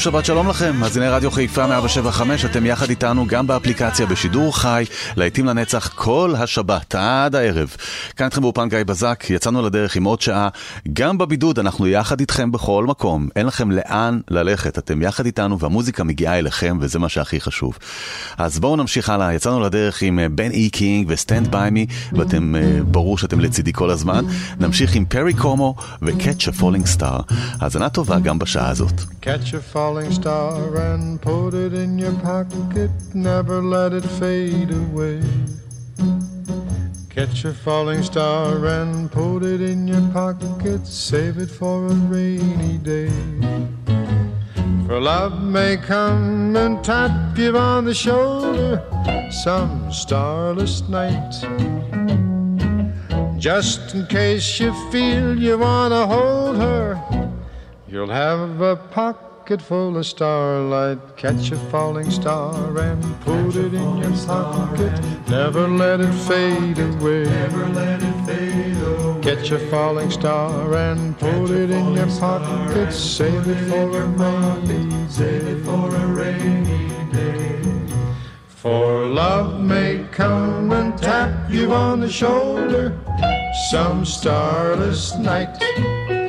שבת שלום לכם, מאזיני רדיו חיפה 175, אתם יחד איתנו גם באפליקציה בשידור חי, להיטים לנצח כל השבת עד הערב. כאן איתכם באופן גיא בזק, יצאנו לדרך עם עוד שעה, גם בבידוד אנחנו יחד איתכם בכל מקום, אין לכם לאן ללכת, אתם יחד איתנו והמוזיקה מגיעה אליכם וזה מה שהכי חשוב. אז בואו נמשיך הלאה, יצאנו לדרך עם אה, בן אי קינג וסטנד ביי מי, ואתם, אה, ברור שאתם לצידי כל הזמן. נמשיך עם פרי קומו ו-Catch a Falling. האזנה טובה גם בשעה הזאת. Catch a falling star and put it in your pocket, never let it fade away. Catch a falling star and put it in your pocket, save it for a rainy day. For love may come and tap you on the shoulder some starless night. Just in case you feel you want to hold her, You'll have a pocket full of starlight. Catch a falling star and put it in your pocket. Never let it fade away. Never let it fade away. Catch a falling star and put it in your pocket. Save it for a rainy. Save it for a rainy day. For love may come and tap you on the shoulder some starless night.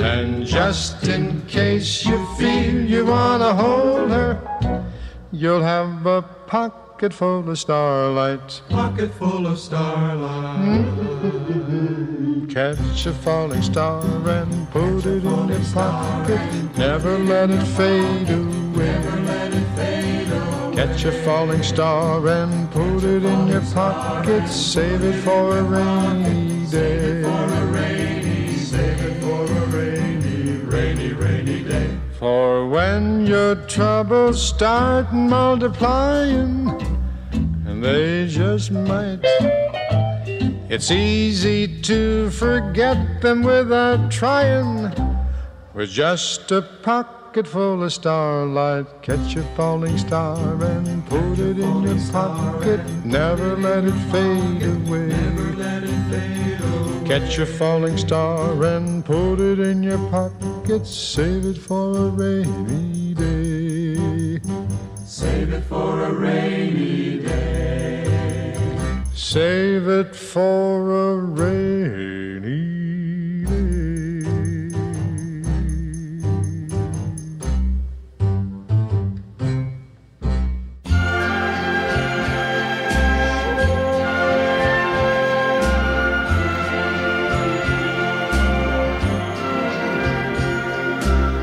And just in case you feel you wanna hold her, you'll have a pocket full of starlight. Pocket full of starlight. Hmm? Catch a falling star and put it in your pocket. Never let it fade away. Catch a falling star and put it in your pocket. Save it for a rainy your troubles start multiplying, and they just might. It's easy to forget them without trying. With just a pocket full of starlight, catch a falling star and put it in your pocket. Never let it fade away. Catch a falling star and put it in your pocket. Save it for a rainy day. Save it for a rainy day. Save it for a rainy day.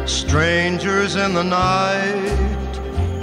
Strangers in the night,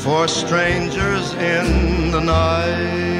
for strangers in the night.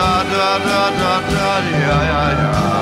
Da da da da da ya ya ya.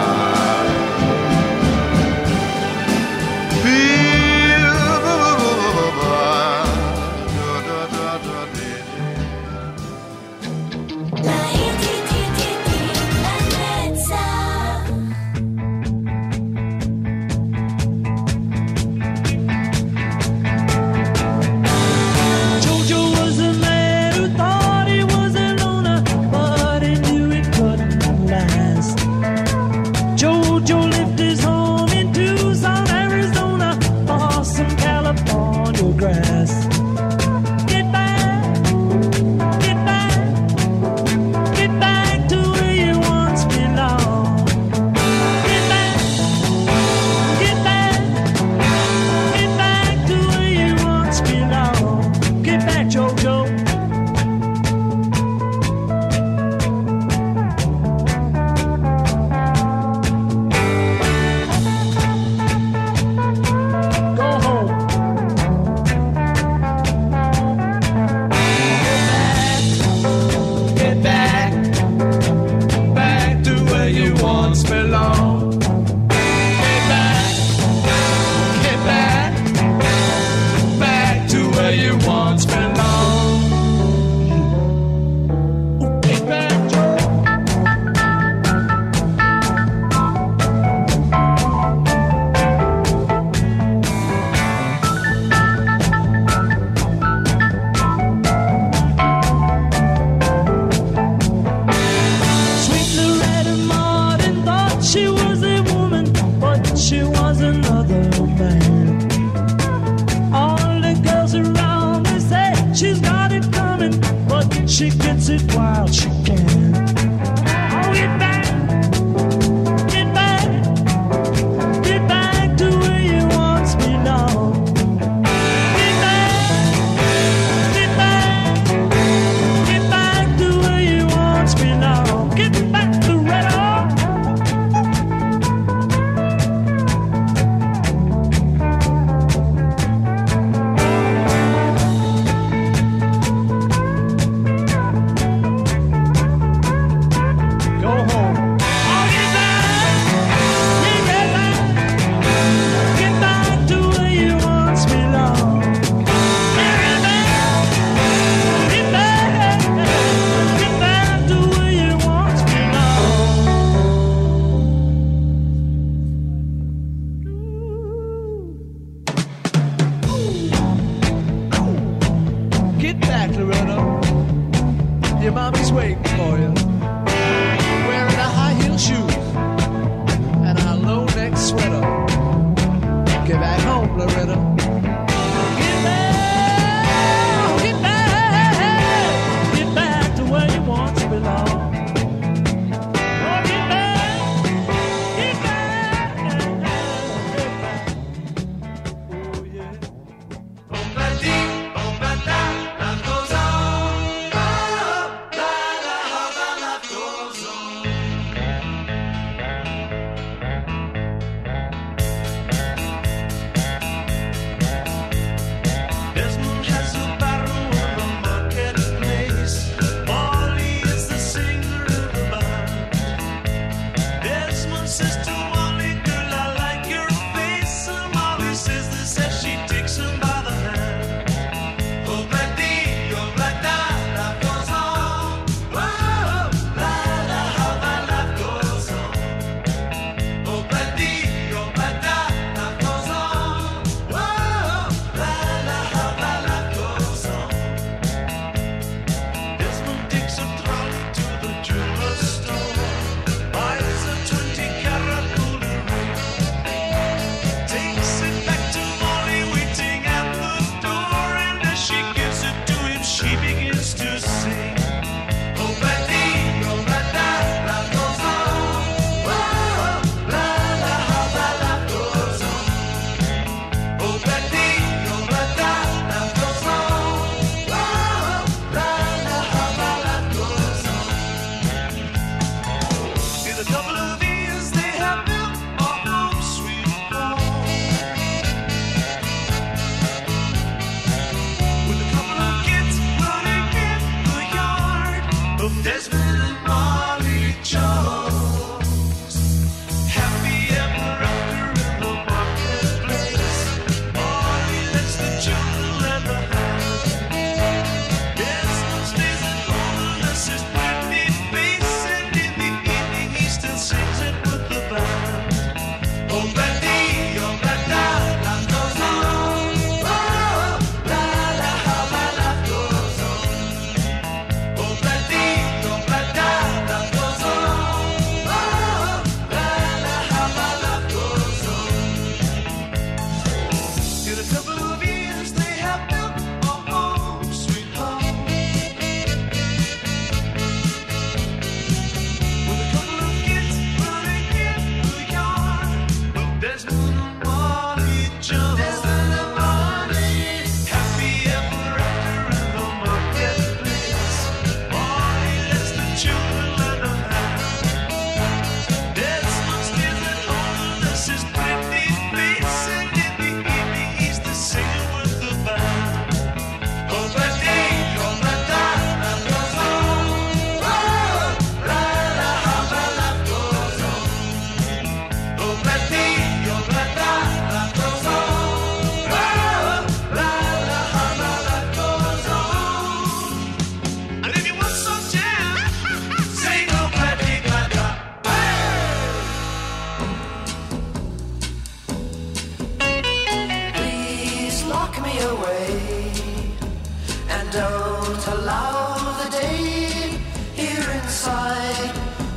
allow the day here inside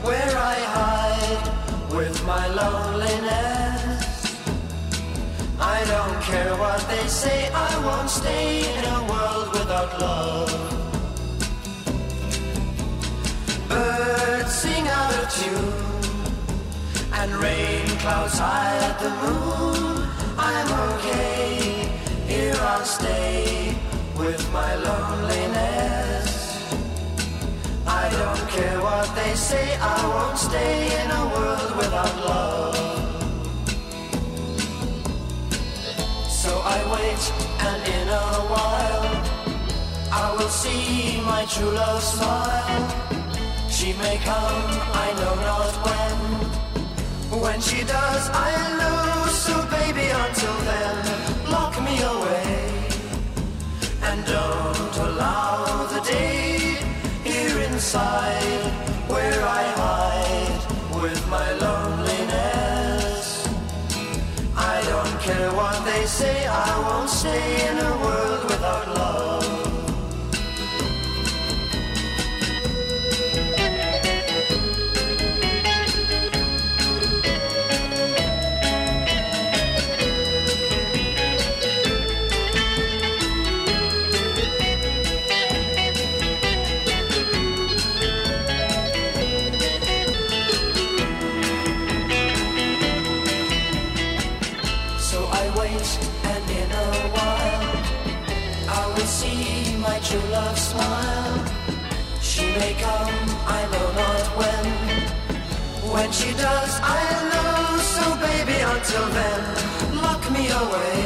where I hide with my loneliness. I don't care what they say, I won't stay in a world without love. Birds sing out of tune and rain clouds hide the moon. I'm okay, here I'll stay with my loneliness. I don't care what they say, I won't stay in a world without love. So I wait, and in a while, I will see my true love smile. She may come, I know not when. When she does, I lose. So baby, until then, lock me away. And don't allow the day here inside where I hide with my loneliness. I don't care what they say, I won't stay in a world without love. Come, I know not when. When she does, I know. So baby, until then, lock me away.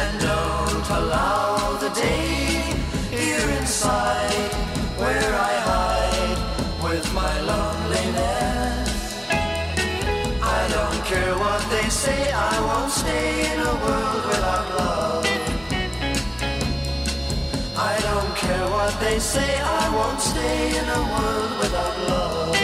And don't allow the day here inside where I hide with my loneliness. I don't care what they say, I won't stay in a world without love. They say, I won't stay in a world without love.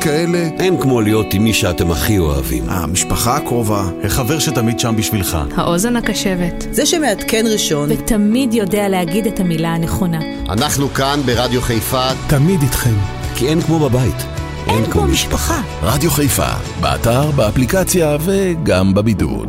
כאלה... אין כמו להיות עם מי שאתם הכי אוהבים. המשפחה הקרובה. החבר שתמיד שם בשבילך. האוזן הקשבת. זה שמעדכן ראשון. ותמיד יודע להגיד את המילה הנכונה. אנחנו כאן ברדיו חיפה. תמיד איתכם. כי אין כמו בבית. אין, אין כמו משפחה. רדיו חיפה, באתר, באפליקציה וגם בבידוד.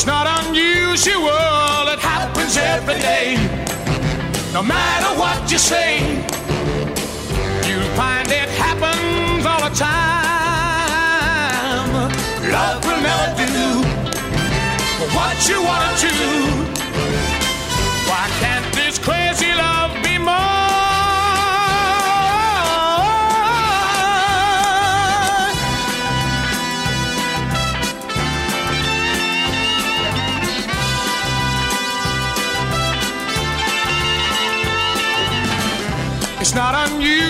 it's not unusual, it happens every day. No matter what you say, you'll find it happens all the time. Love will never do what you wanna do. Why can't this crazy love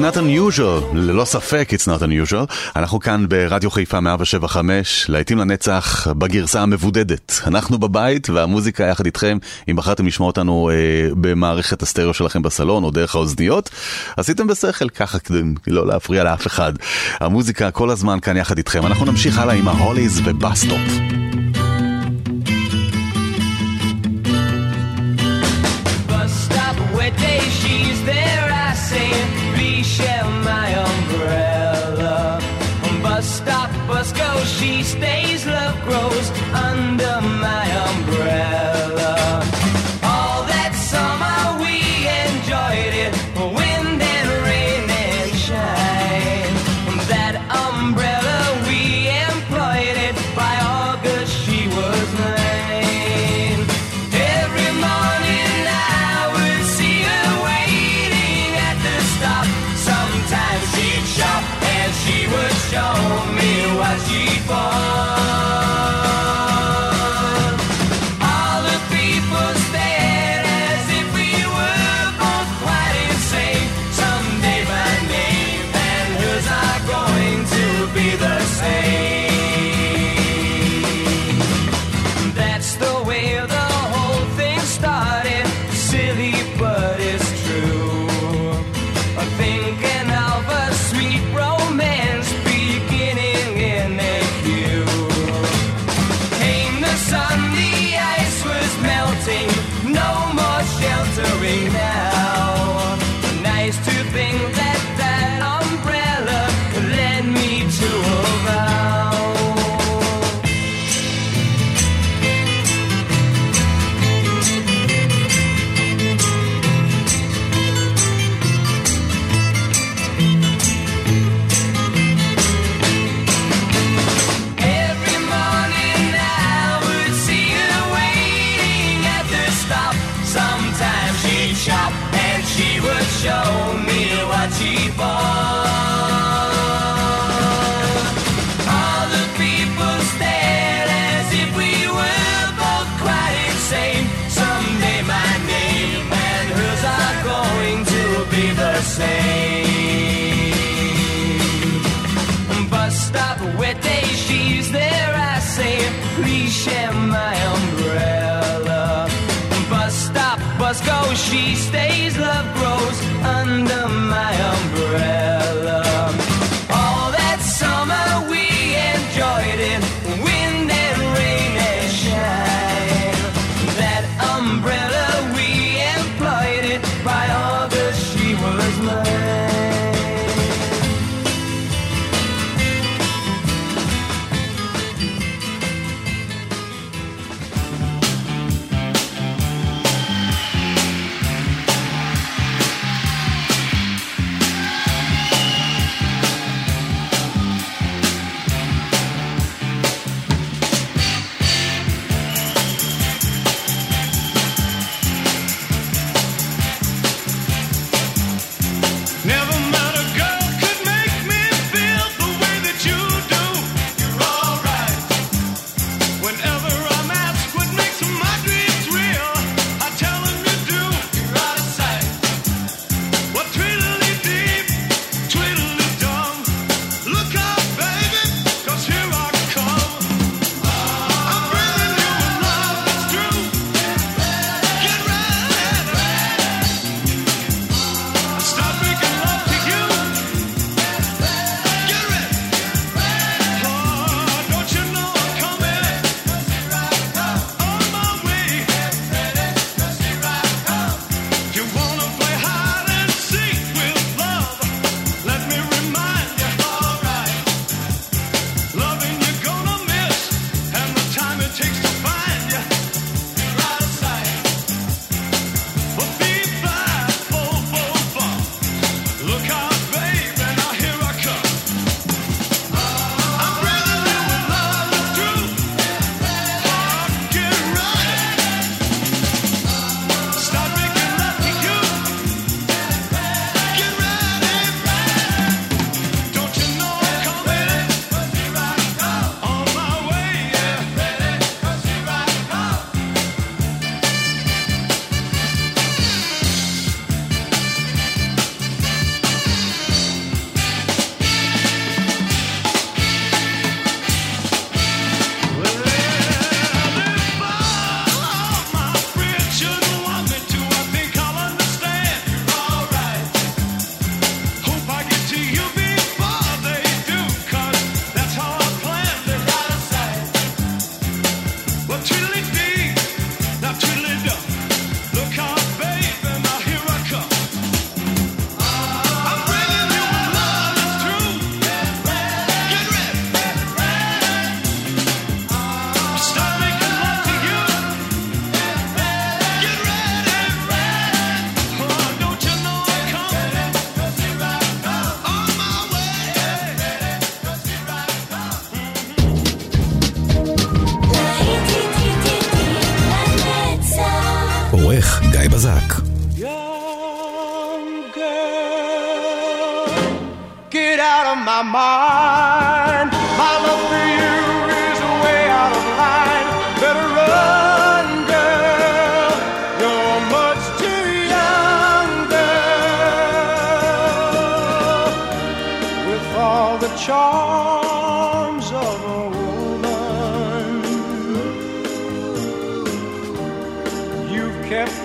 not unusual, ללא ספק It's not unusual. אנחנו כאן ברדיו חיפה 175, להיטים לנצח בגרסה המבודדת. אנחנו בבית והמוזיקה יחד איתכם, אם בחרתם לשמוע אותנו אה, במערכת הסטריאו שלכם בסלון או דרך האוזניות, עשיתם בשכל ככה כדי לא להפריע לאף אחד. המוזיקה כל הזמן כאן יחד איתכם. אנחנו נמשיך הלאה עם ההוליז ובסטופ.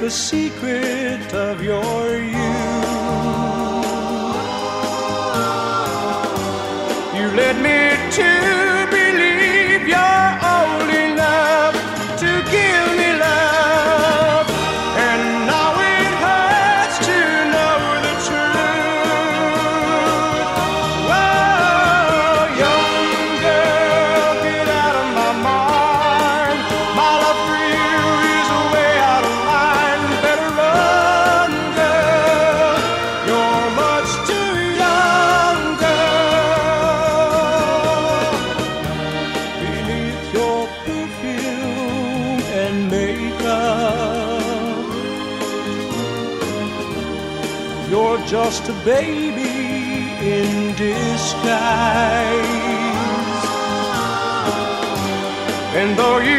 the secret of your youth, You led me to baby in disguise. And though you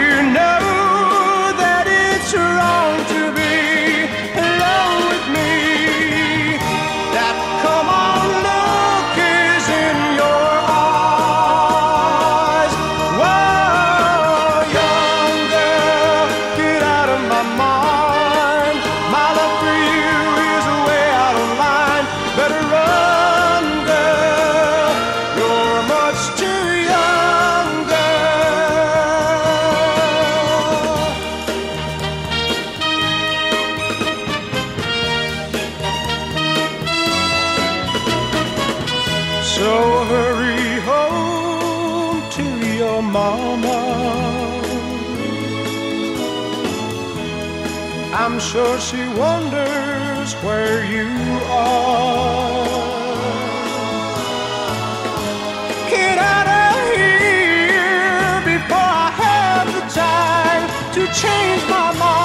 your mama. I'm sure she wonders where you are. Get out of here before I have the time to change my mind.